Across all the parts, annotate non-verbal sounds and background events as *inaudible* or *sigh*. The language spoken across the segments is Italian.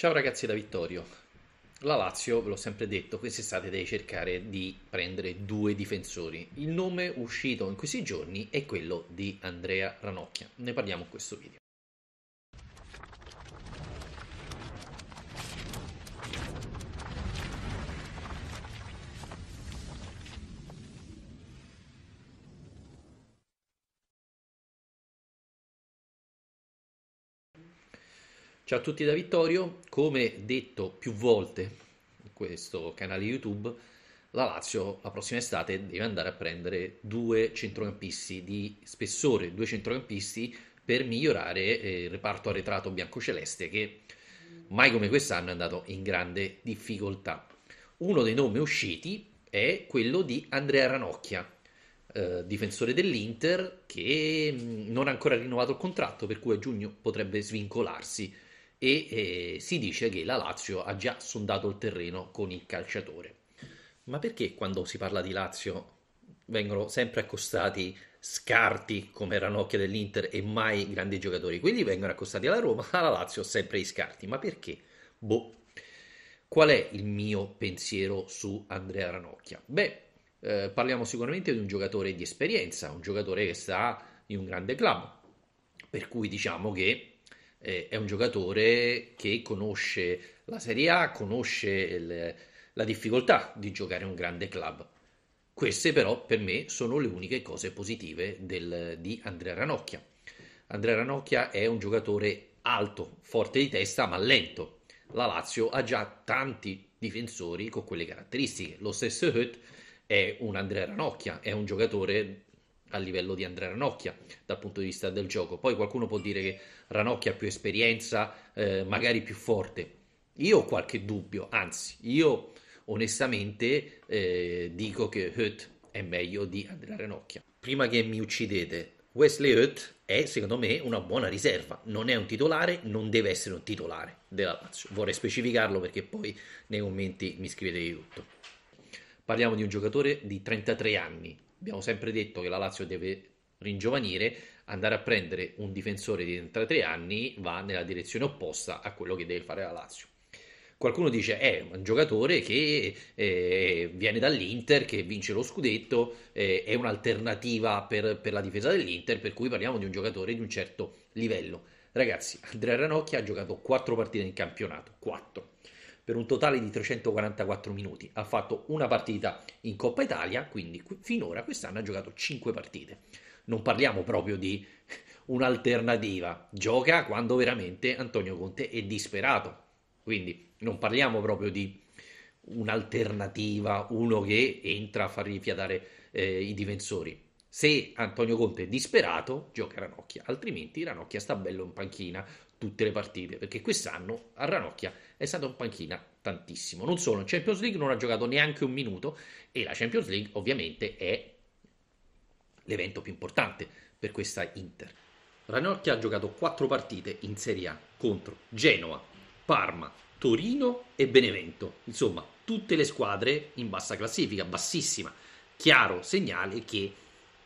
Ciao ragazzi da Vittorio. La Lazio, ve l'ho sempre detto, quest'estate deve cercare di prendere due difensori. Il nome uscito in questi giorni è quello di Andrea Ranocchia. Ne parliamo in questo video. Ciao a tutti da Vittorio, come detto più volte in questo canale YouTube, la Lazio la prossima estate deve andare a prendere due centrocampisti di spessore, due centrocampisti per migliorare eh, il reparto arretrato biancoceleste che mai come quest'anno è andato in grande difficoltà. Uno dei nomi usciti è quello di Andrea Ranocchia, eh, difensore dell'Inter che mm, non ha ancora rinnovato il contratto, per cui a giugno potrebbe svincolarsi e eh, si dice che la Lazio ha già sondato il terreno con il calciatore. Ma perché quando si parla di Lazio vengono sempre accostati scarti come Ranocchia dell'Inter e mai grandi giocatori? Quelli vengono accostati alla Roma, alla Lazio sempre i scarti. Ma perché? Boh. Qual è il mio pensiero su Andrea Ranocchia? Beh, eh, parliamo sicuramente di un giocatore di esperienza, un giocatore che sta in un grande club, per cui diciamo che eh, è un giocatore che conosce la Serie A, conosce il, la difficoltà di giocare un grande club. Queste però per me sono le uniche cose positive del, di Andrea Ranocchia. Andrea Ranocchia è un giocatore alto, forte di testa, ma lento. La Lazio ha già tanti difensori con quelle caratteristiche. Lo stesso Hutt è un Andrea Ranocchia, è un giocatore a livello di Andrea Ranocchia dal punto di vista del gioco. Poi qualcuno può dire che Ranocchia ha più esperienza, eh, magari più forte. Io ho qualche dubbio, anzi, io onestamente eh, dico che Hutt è meglio di Andrea Ranocchia. Prima che mi uccidete, Wesley Hutt è secondo me una buona riserva, non è un titolare, non deve essere un titolare della Lazio. Vorrei specificarlo perché poi nei commenti mi scrivete di tutto. Parliamo di un giocatore di 33 anni, abbiamo sempre detto che la Lazio deve ringiovanire, andare a prendere un difensore di 33 anni va nella direzione opposta a quello che deve fare la Lazio. Qualcuno dice è un giocatore che eh, viene dall'Inter, che vince lo scudetto, eh, è un'alternativa per, per, la difesa dell'Inter, per cui parliamo di un giocatore di un certo livello. Ragazzi, Andrea Ranocchia ha giocato 4 partite in campionato, 4 per un totale di 344 minuti. Ha fatto una partita in Coppa Italia, quindi finora quest'anno ha giocato 5 partite. Non parliamo proprio di *laughs* un'alternativa, gioca quando veramente Antonio Conte è disperato. Quindi non parliamo proprio di un'alternativa, uno che entra a far rifiatare eh, i difensori. Se Antonio Conte è disperato, gioca Ranocchia, altrimenti Ranocchia sta bello in panchina tutte le partite, perché quest'anno a Ranocchia è stato in panchina tantissimo. Non solo, in Champions League non ha giocato neanche un minuto e la Champions League ovviamente è l'evento più importante per questa Inter. Ranocchia ha giocato quattro partite in Serie A contro Genoa, Parma, Torino e Benevento. Insomma, tutte le squadre in bassa classifica, bassissima. Chiaro segnale che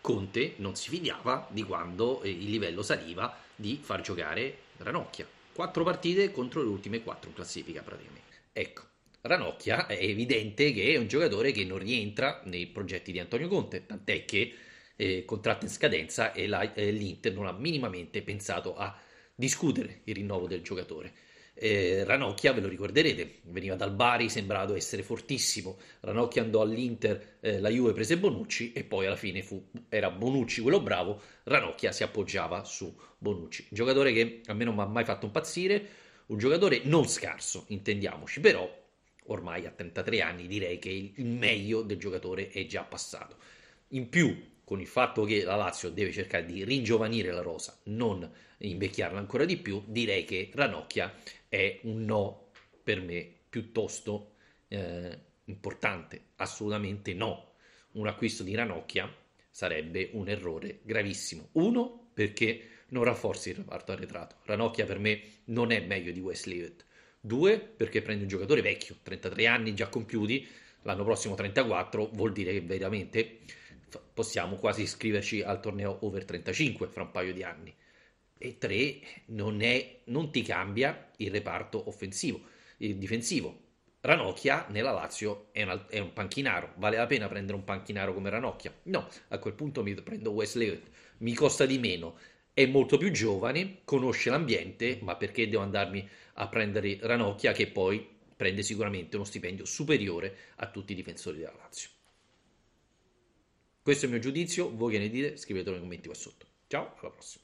Conte non si fidava di quando il livello saliva di far giocare Ranocchia. Quattro partite contro le ultime quattro in classifica praticamente. Ecco, Ranocchia è evidente che è un giocatore che non rientra nei progetti di Antonio Conte, tant'è che eh, contratto in scadenza e, la, eh, l'Inter non ha minimamente pensato a discutere il rinnovo del giocatore. Eh, Ranocchia, ve lo ricorderete, veniva dal Bari, sembrato essere fortissimo. Ranocchia andò all'Inter, eh, la Juve prese Bonucci e poi alla fine fu, era Bonucci quello bravo. Ranocchia si appoggiava su Bonucci. Un giocatore che a me non mi ha mai fatto impazzire, un giocatore non scarso, intendiamoci, però ormai a 33 anni direi che il meglio del giocatore è già passato. In più, con il fatto che la Lazio deve cercare di ringiovanire la rosa, non invecchiarla ancora di più, direi che Ranocchia è un no per me piuttosto eh, importante. Assolutamente no. Un acquisto di Ranocchia sarebbe un errore gravissimo. Uno, perché non rafforzi il reparto arretrato. Ranocchia per me non è meglio di Leavitt. Due, perché prende un giocatore vecchio, 33 anni già compiuti, l'anno prossimo 34, vuol dire che veramente possiamo quasi iscriverci al torneo over 35 fra un paio di anni. E tre, non, è, non ti cambia il reparto offensivo, il difensivo. Ranocchia nella Lazio è, una, è, un panchinaro. Vale la pena prendere un panchinaro come Ranocchia? No, a quel punto mi prendo Wesley. Mi costa di meno, è molto più giovane, conosce l'ambiente, ma perché devo andarmi a prendere Ranocchia che poi prende sicuramente uno stipendio superiore a tutti i difensori della Lazio? Questo è il mio giudizio, voi che ne dite? Scrivetelo nei commenti qua sotto. Ciao, alla prossima.